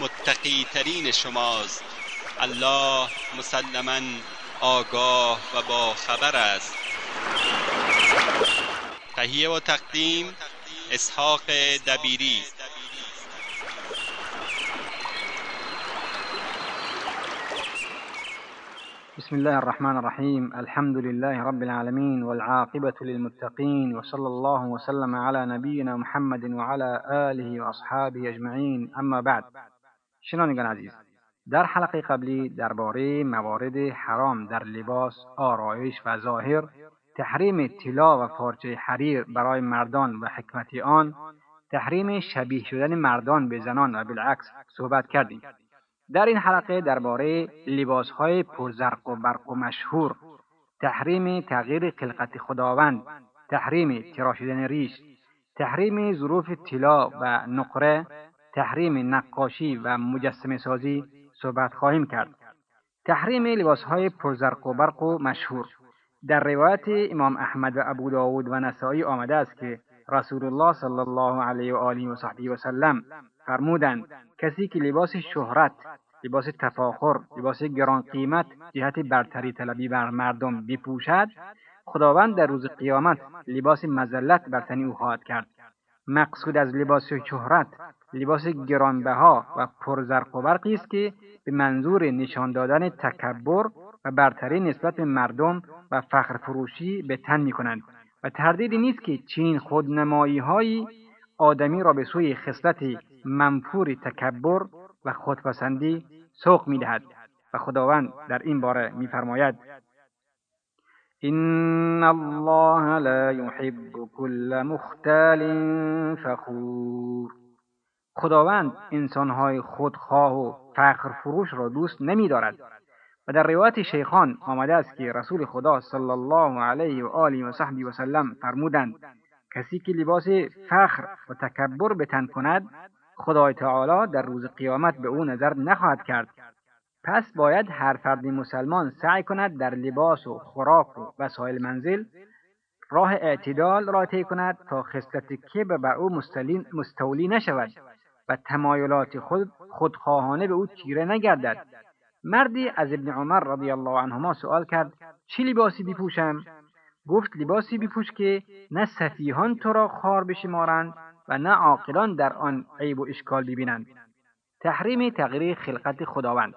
متقی ترین شماست. الله مسلما آگاه و با خبر است. تهیه و تقدیم اسحاق دبیری. بسم الله الرحمن الرحيم الحمد لله رب العالمين والعاقبة للمتقين وصلى الله وسلم على نبينا محمد وعلى آله وأصحابه أجمعين اما بعد. شنوندگان عزیز در حلقه قبلی درباره موارد حرام در لباس آرایش و ظاهر تحریم طلا و پارچه حریر برای مردان و حکمت آن تحریم شبیه شدن مردان به زنان و بالعکس صحبت کردیم. در این حلقه درباره لباسهای پرزرق و برق و مشهور تحریم تغییر خلقت خداوند تحریم تراشیدن ریش تحریم ظروف طلا و نقره تحریم نقاشی و مجسمه سازی صحبت خواهیم کرد. تحریم لباسهای پرزرق و برق و مشهور. در روایت امام احمد و ابو داود و نسایی آمده است که رسول الله صلی الله علیه و آله و صحبه و سلم فرمودند کسی که لباس شهرت لباس تفاخر لباس گران قیمت جهت برتری طلبی بر مردم بپوشد خداوند در روز قیامت لباس مزلت بر تن او خواهد کرد. مقصود از لباس شهرت لباس گرانبها و پرزرق و برقی است که به منظور نشان دادن تکبر و برتری نسبت به مردم و فخر فروشی به تن می کنند و تردیدی نیست که چنین خودنمایی هایی آدمی را به سوی خصلت منفور تکبر و خودپسندی سوق می‌دهد و خداوند در این باره میفرماید این الله لا يحب كل مختال فخور. خداوند انسانهای خودخواه و فخر فروش را دوست نمیدارد. و در روایت شیخان آمده است که رسول خدا صلی الله علیه و آله و صحبی و سلم فرمودند کسی که لباس فخر و تکبر به تن کند خدای تعالی در روز قیامت به او نظر نخواهد کرد. پس باید هر فرد مسلمان سعی کند در لباس و خوراک و وسایل منزل راه اعتدال را طی کند تا خصلت کبر بر او مستولی نشود و تمایلات خود خودخواهانه به او چیره نگردد. مردی از ابن عمر رضی الله عنهما سوال کرد چه لباسی بپوشم گفت لباسی بپوش که نه سفیهان تو را خار بشمارند و نه عاقلان در آن عیب و اشکال ببینند. تحریم تغییر خلقت خداوند.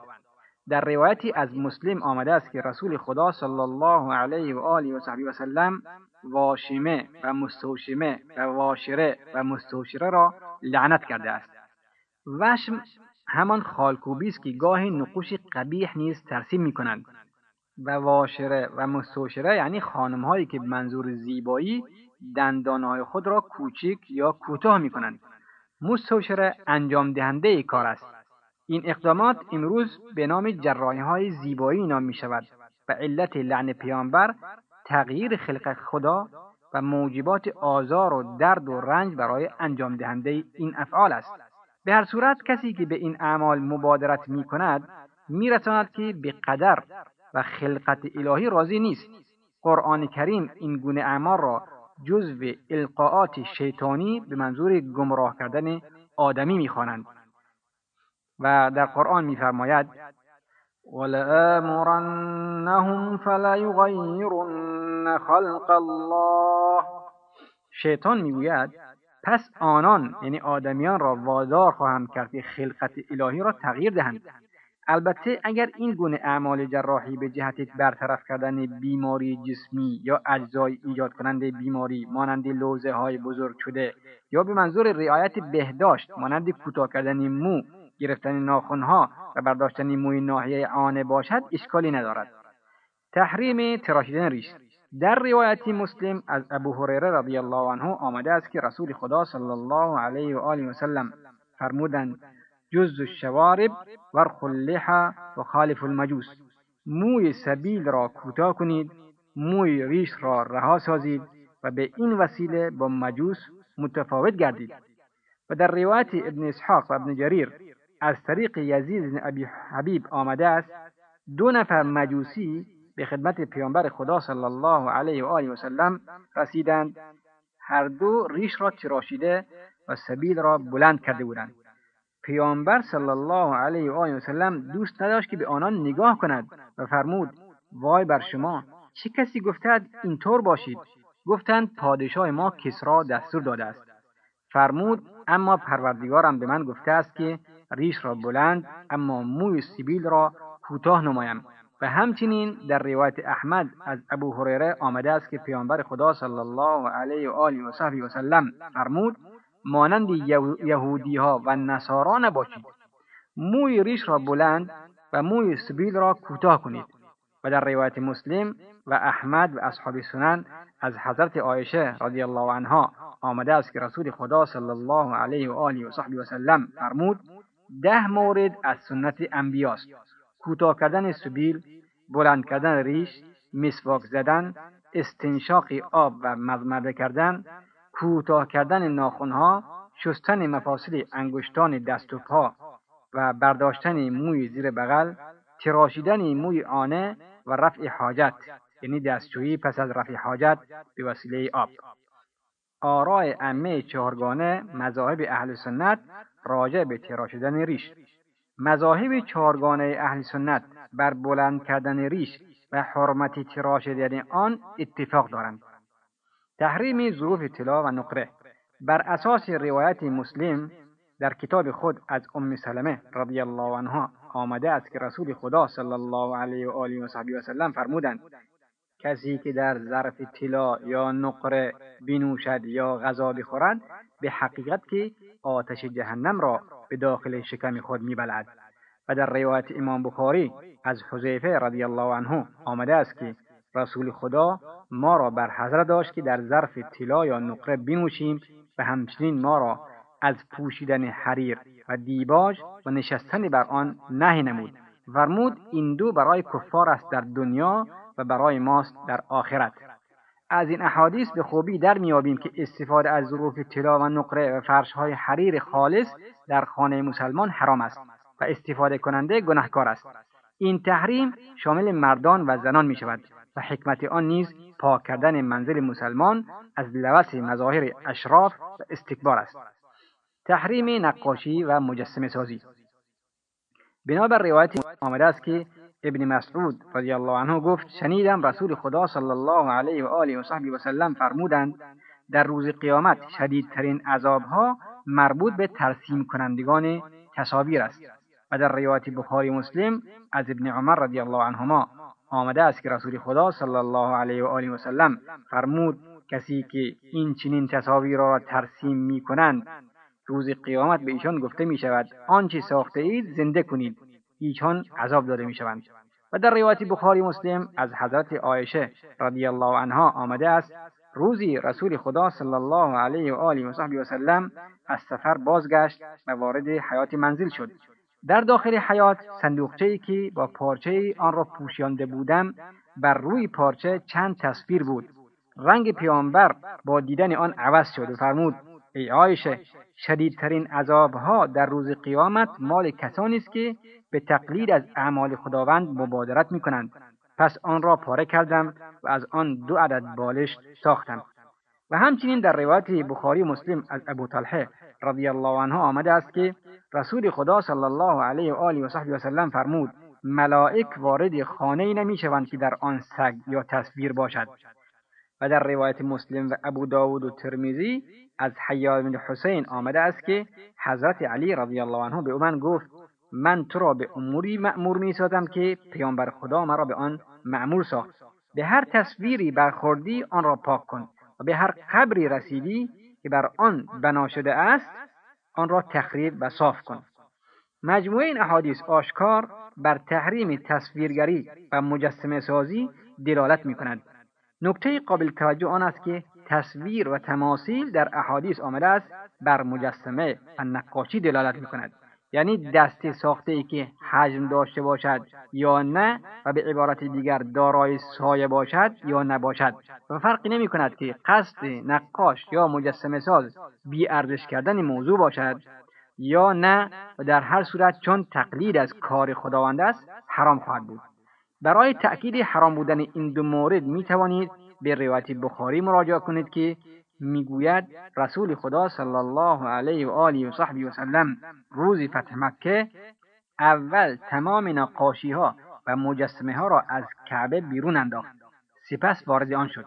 در روایتی از مسلم آمده است که رسول خدا صلی الله علیه و آله و صحبی و سلم واشمه و مستوشمه و واشره و مستوشره را لعنت کرده است وشم همان خالکوبی است که گاهی نقوش قبیح نیز ترسیم می کنند و واشره و مستوشره یعنی خانمهایی که منظور زیبایی دندانهای خود را کوچک یا کوتاه می کنند. مستوشره انجام دهنده ای کار است. این اقدامات امروز به نام جراحی های زیبایی نام می شود و علت لعن پیامبر تغییر خلقت خدا و موجبات آزار و درد و رنج برای انجام دهنده این افعال است. به هر صورت کسی که به این اعمال مبادرت می کند می رساند که به قدر و خلقت الهی راضی نیست. قرآن کریم این گونه اعمال را جزو القاعات شیطانی به منظور گمراه کردن آدمی می‌خوانند و در قرآن میفرماید ولآمرنهم فلیغیرن خلق الله. شیطان می‌گوید پس آنان یعنی آدمیان را وادار خواهم کرد که خلقت الهی را تغییر دهند. البته اگر این گونه اعمال جراحی به جهت برطرف کردن بیماری جسمی یا اجزای ایجاد کننده بیماری مانند لوزه های بزرگ شده یا به منظور رعایت بهداشت مانند کوتاه کردن مو گرفتن ناخونها و برداشتن موی ناحیه آنه باشد اشکالی ندارد. تحریم تراشیدن ریش. در روایتی مسلم از ابو هریره رضی الله عنه آمده است که رسول خدا صلی الله علیه و آله و سلم فرمودند جز الشوارب ورخ اللحى و خالف المجوس. موی سبیل را کوتاه کنید موی ریش را رها سازید و به این وسیله با مجوس متفاوت گردید. و در روایت ابن اسحاق و ابن جریر از طریق یزید بن ابی حبیب آمده است دو نفر مجوسی به خدمت پیامبر خدا صلی الله علیه و آله و سلم رسیدند. هر دو ریش را تراشیده و سبیل را بلند کرده بودند. پیامبر صلی الله علیه و آله و سلم دوست نداشت که به آنان نگاه کند و فرمود وای بر شما چه کسی گفتد اینطور باشید؟ گفتند پادشاه ما کسرا دستور داده است. فرمود اما پروردگارم به من گفته است که ریش را بلند اما موی سیبیل را کوتاه نمایم. و همچنین در روایت احمد از ابو هریره آمده است که پیامبر خدا صلی الله علیه و آله و صحبی و سلم فرمود مانند یهودی ها و نصارا نباشید. موی ریش را بلند و موی سبیل را کوتاه کنید. و در روایت مسلم و احمد و اصحاب سنن از حضرت عایشه رضی الله عنها آمده است که رسول خدا صلی الله علیه و آله و صحبی و سلم فرمود ده مورد از سنت انبیاست. کوتاه کردن سبیل بلند کردن ریش مسواک زدن استنشاق آب و مزمده کردن کوتاه کردن ناخونها شستن مفاصل انگشتان دست و پا و برداشتن موی زیر بغل تراشیدن موی آنه و رفع حاجت یعنی دستشویی پس از رفع حاجت به وسیله آب. آراء امه چهارگانه مذاهب اهل سنت راجع به تراشیدن ریش. مذاهب چهارگانه اهل سنت بر بلند کردن ریش و حرمت تراشیدن آن اتفاق دارند. تحریم ظروف طلا و نقره بر اساس روایت مسلم در کتاب خود از ام سلمه رضی الله عنها آمده است که رسول خدا صلی الله علیه و آله و صحبی و سلم فرمودند کسی که در ظرف طلا یا نقره بنوشد یا غذا بخورد به حقیقت که آتش جهنم را به داخل شکم خود میبلد و در روایت امام بخاری از حذیفه رضی الله عنه آمده است که رسول خدا ما را بر حضر داشت که در ظرف طلا یا نقره بنوشیم و همچنین ما را از پوشیدن حریر و دیباج و نشستن بر آن نهی نمود. فرمود این دو برای کفار است در دنیا و برای ماست در آخرت. از این احادیث به خوبی در میابیم که استفاده از ظروف طلا و نقره و فرشهای حریر خالص در خانه مسلمان حرام است و استفاده کننده گناهکار است. این تحریم شامل مردان و زنان می شود و حکمت آن نیز پاک کردن منزل مسلمان از لوث مظاهر اشراف و استکبار است. تحریم نقاشی و مجسمه سازی بنابر روایت آمده است که ابن مسعود رضی الله عنه گفت شنیدم رسول خدا صلی الله علیه و آله و صحبی و سلم فرمودند در روز قیامت شدیدترین عذابها مربوط به ترسیم کنندگان تصاویر است. و در روایت بخاری مسلم از ابن عمر رضی الله عنهما آمده است که رسول خدا صلی الله علیه و آله و سلم فرمود کسی که این چنین تصاویر را ترسیم می کنند روز قیامت به ایشان گفته می شود آنچه ساخته اید زنده کنید. ایشان عذاب داده می شوند و در روایت بخاری مسلم از حضرت عایشه رضی الله عنها آمده است روزی رسول خدا صلی الله علیه و آله و صحبی و سلم از سفر بازگشت و وارد حیات منزل شد. در داخل حیات صندوقچه ای که با پارچه آن را پوشیانده بودم بر روی پارچه چند تصویر بود. رنگ پیامبر با دیدن آن عوض شد و فرمود ای عایشه شدیدترین عذابها در روز قیامت مال کسانی است که به تقلید از اعمال خداوند مبادرت می کنند پس آن را پاره کردم و از آن دو عدد بالش ساختم. و همچنین در روایت بخاری مسلم از ابو طلحه رضی الله عنه آمده است که رسول خدا صلی الله علیه و آله و صحبی و سلم فرمود ملائک وارد خانه نمی شوند که در آن سگ یا تصویر باشد. در روایت مسلم و ابو داود و ترمیزی از حیال بن حسین آمده است که حضرت علی رضی الله عنه به من گفت من تو را به اموری معمور می سازم که پیامبر خدا مرا به آن معمور ساخت. به هر تصویری برخوردی آن را پاک کن و به هر قبری رسیدی که بر آن بنا شده است آن را تخریب و صاف کن. مجموعه این احادیث آشکار بر تحریم تصویرگری و مجسمه سازی دلالت می کند نکته قابل توجه آن است که تصویر و تماثیل در احادیث آمده است بر مجسمه و نقاشی دلالت می کند یعنی دستی ساخته ای که حجم داشته باشد یا نه و به عبارت دیگر دارای سایه باشد یا نباشد. و فرقی نمی کند که قصد نقاش یا مجسمه ساز بی ارزش کردن موضوع باشد یا نه و در هر صورت چون تقلید از کار خداوند است حرام خواهد بود. برای تأکید حرام بودن این دو مورد می توانید به روایت بخاری مراجعه کنید که می‌گوید رسول خدا صلی الله علیه و آله و صحبی و سلم روز فتح مکه اول تمام نقاشی ها و مجسمه ها را از کعبه بیرون انداخت. سپس وارد آن شد.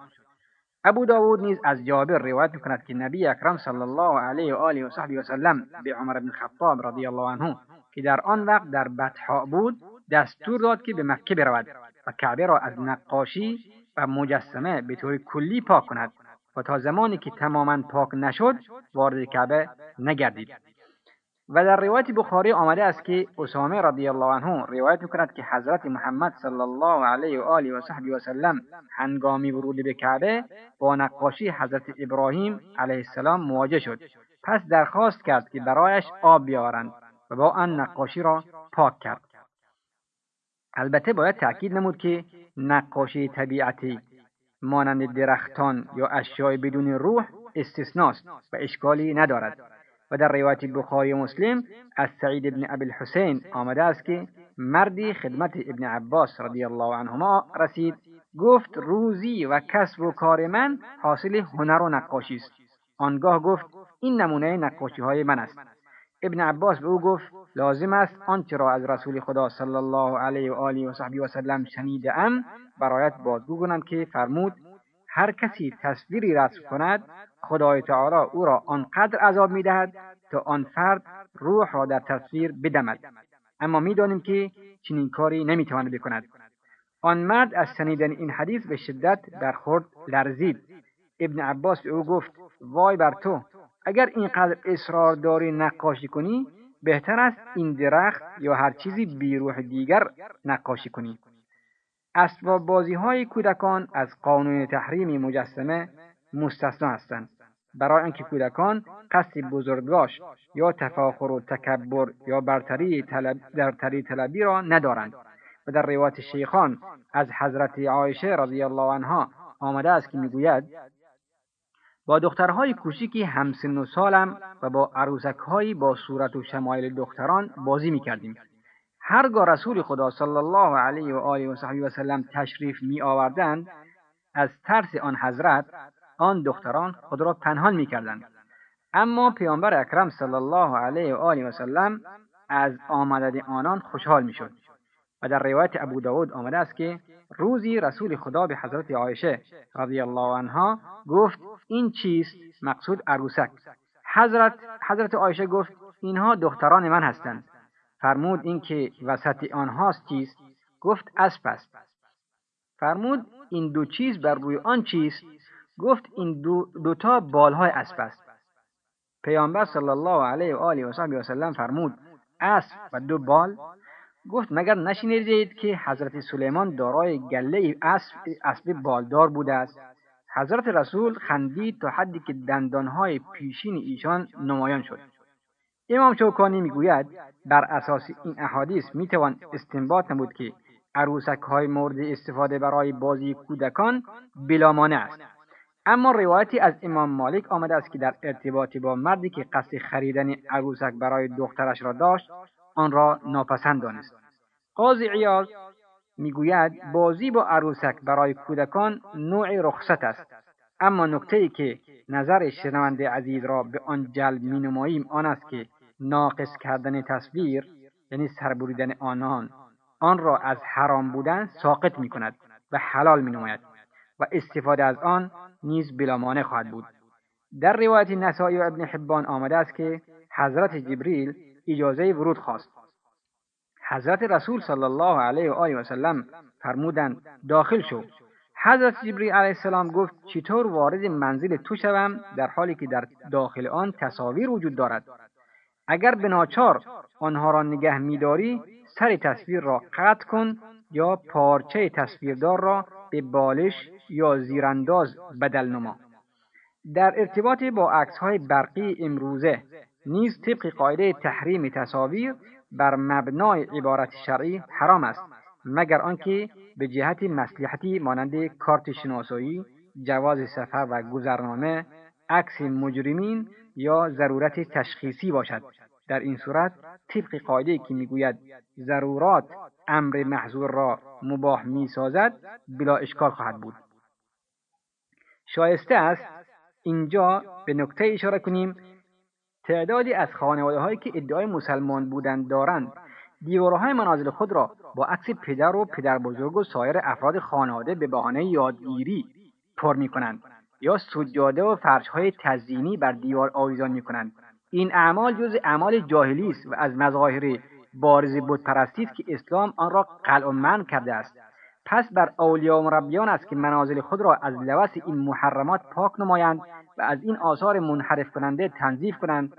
ابو داود نیز از جابر روایت می‌کند که نبی اکرم صلی الله علیه و آله و صحبی و سلم به عمر بن خطاب رضی الله عنه که در آن وقت در بطحا بود دستور داد که به مکه برود و کعبه را از نقاشی و مجسمه به طور کلی پاک کند و تا زمانی که تماما پاک نشد وارد کعبه نگردید. و در روایت بخاری آمده است که اسامه رضی الله عنه روایت می‌کند که حضرت محمد صلی الله علیه و آله و صحبی و سلم هنگامی ورود به کعبه با نقاشی حضرت ابراهیم علیه السلام مواجه شد. پس درخواست کرد که برایش آب بیاورند و با آن نقاشی را پاک کرد. البته باید تأکید نمود که نقاشی طبیعتی مانند درختان یا اشیاء بدون روح استثناست و اشکالی ندارد. و در روایت بخاری مسلم از سعید ابن ابی الحسین آمده است که مردی خدمت ابن عباس رضی الله عنهما رسید گفت روزی و کسب و کار من حاصل هنر و نقاشی است. آنگاه گفت این نمونه نقاشی های من است. ابن عباس به او گفت لازم است آنچه را از رسول خدا صلی الله علیه و آله و صحبی و سلم شنیده ام برایت بازگو کنم که فرمود هر کسی تصویری رسم کند خدای تعالی او را آنقدر عذاب می‌دهد تا آن فرد روح را در تصویر بدمد. اما می‌دانیم که چنین کاری نمی‌تواند بکند. آن مرد از شنیدن این حدیث به شدت برخورد لرزید. ابن عباس به او گفت وای بر تو! اگر اینقدر اصرار داری نقاشی کنی بهتر است این درخت یا هر چیزی بیروح دیگر نقاشی کنی. اسباب بازی های کودکان از قانون تحریم مجسمه مستثنا هستند. برای اینکه کودکان قصد بزرگداشت یا تفاخر و تکبر یا برتری طلب برتری طلبی را ندارند. و در روایت شیخان از حضرت عایشه رضی الله عنها آمده است که می‌گوید با دخترهای کوچیکی همسن و سالم و با عروسکهایی با صورت و شمایل دختران بازی می‌کردیم هرگاه رسول خدا صلی الله علیه و آله و صحبی و سلم تشریف می آوردند از ترس آن حضرت آن دختران خود را پنهان می کردند. اما پیامبر اکرم صلی الله علیه و آله و سلم از آمدن آنان خوشحال می شد و در روایت ابو داود آمده است که روزی رسول خدا به حضرت عایشه رضی الله عنها گفت این چیست؟ مقصود عروسک. حضرت حضرت عایشه گفت اینها دختران من هستند. فرمود اینکه وسط آنهاست چیست؟ گفت اسب است. فرمود این دو چیز بر روی آن چیست؟ گفت این دو دوتا بالهای اسب است. پیامبر صلی الله علیه و آله و و سلم فرمود اسب و دو بال گفت مگر نشنیدید که حضرت سلیمان دارای گله اسب اسب بالدار بوده است؟ حضرت رسول خندید تا حدی که دندانهای پیشین ایشان نمایان شد. امام شوکانی می‌گوید بر اساس این احادیث می‌توان استنباط نمود که عروسک های مورد استفاده برای بازی کودکان بلامانه است. اما روایتی از امام مالک آمده است که در ارتباط با مردی که قصد خریدن عروسک برای دخترش را داشت آن را ناپسند دانست. قاضی عیاض می‌گوید بازی با عروسک برای کودکان نوع رخصت است. اما نکته ای که نظر شنونده عزیز را به آن جلب مینماییم آن است که ناقص کردن تصویر یعنی سربریدن آنان آن را از حرام بودن ساقط می کند و حلال می نماید و استفاده از آن نیز بلامانه خواهد بود. در روایت نسائی و ابن حبان آمده است که حضرت جبریل اجازه ورود خواست. حضرت رسول صلی الله علیه و آله و سلم فرمودند داخل شو. حضرت جبریل علیه السلام گفت چطور وارد منزل تو شوم در حالی که در داخل آن تصاویر وجود دارد؟ اگر به ناچار آنها را نگه میداری سر تصویر را قطع کن یا پارچه تصویردار را به بالش یا زیرانداز بدل نما. در ارتباط با عکس های برقی امروزه نیز طبق قاعده تحریم تصاویر بر مبنای عبارت شرعی حرام است مگر آنکه به جهت مصلحتی مانند کارت شناسایی جواز سفر و گذرنامه عکس مجرمین یا ضرورت تشخیصی باشد. در این صورت طبق قاعده که می‌گوید ضرورات امر محظور را مباح می‌سازد بلا اشکال خواهد بود. شایسته است اینجا به نکته اشاره کنیم تعدادی از خانواده هایی که ادعای مسلمان بودند دارند دیوارهای منازل خود را با عکس پدر و پدر بزرگ و سایر افراد خانواده به بهانه یادگیری پر می کنند یا سجاده و فرش های تزیینی بر دیوار آویزان می کنند این اعمال جز اعمال جاهلی است و از مظاهر بارز بتپرستی است که اسلام آن را قلع و من کرده است. پس بر اولیا و مربیان است که منازل خود را از لوس این محرمات پاک نمایند و از این آثار منحرف کننده تنظیف کنند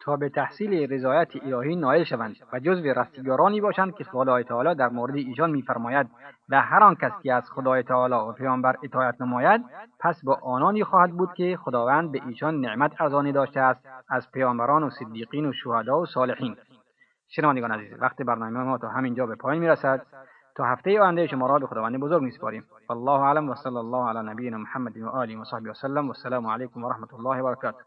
تا به تحصیل رضایت الهی نایل شوند و جزو رستگارانی باشند که خدای تعالی در مورد ایشان میفرماید و هر آن کس که از خدای تعالی و پیامبر اطاعت نماید پس با آنانی خواهد بود که خداوند به ایشان نعمت ارزانی داشته است از پیامبران و صدیقین و شهدا و صالحین. شنوندگان عزیز وقت برنامه ما تا همینجا به پایان می‌رسد. تا هفته آینده شما را به خداوند بزرگ میسپاریم. والله اعلم و صلی الله علی نبینا محمد و آله و صحبه وسلم و السلام علیکم و رحمت الله و برکاته.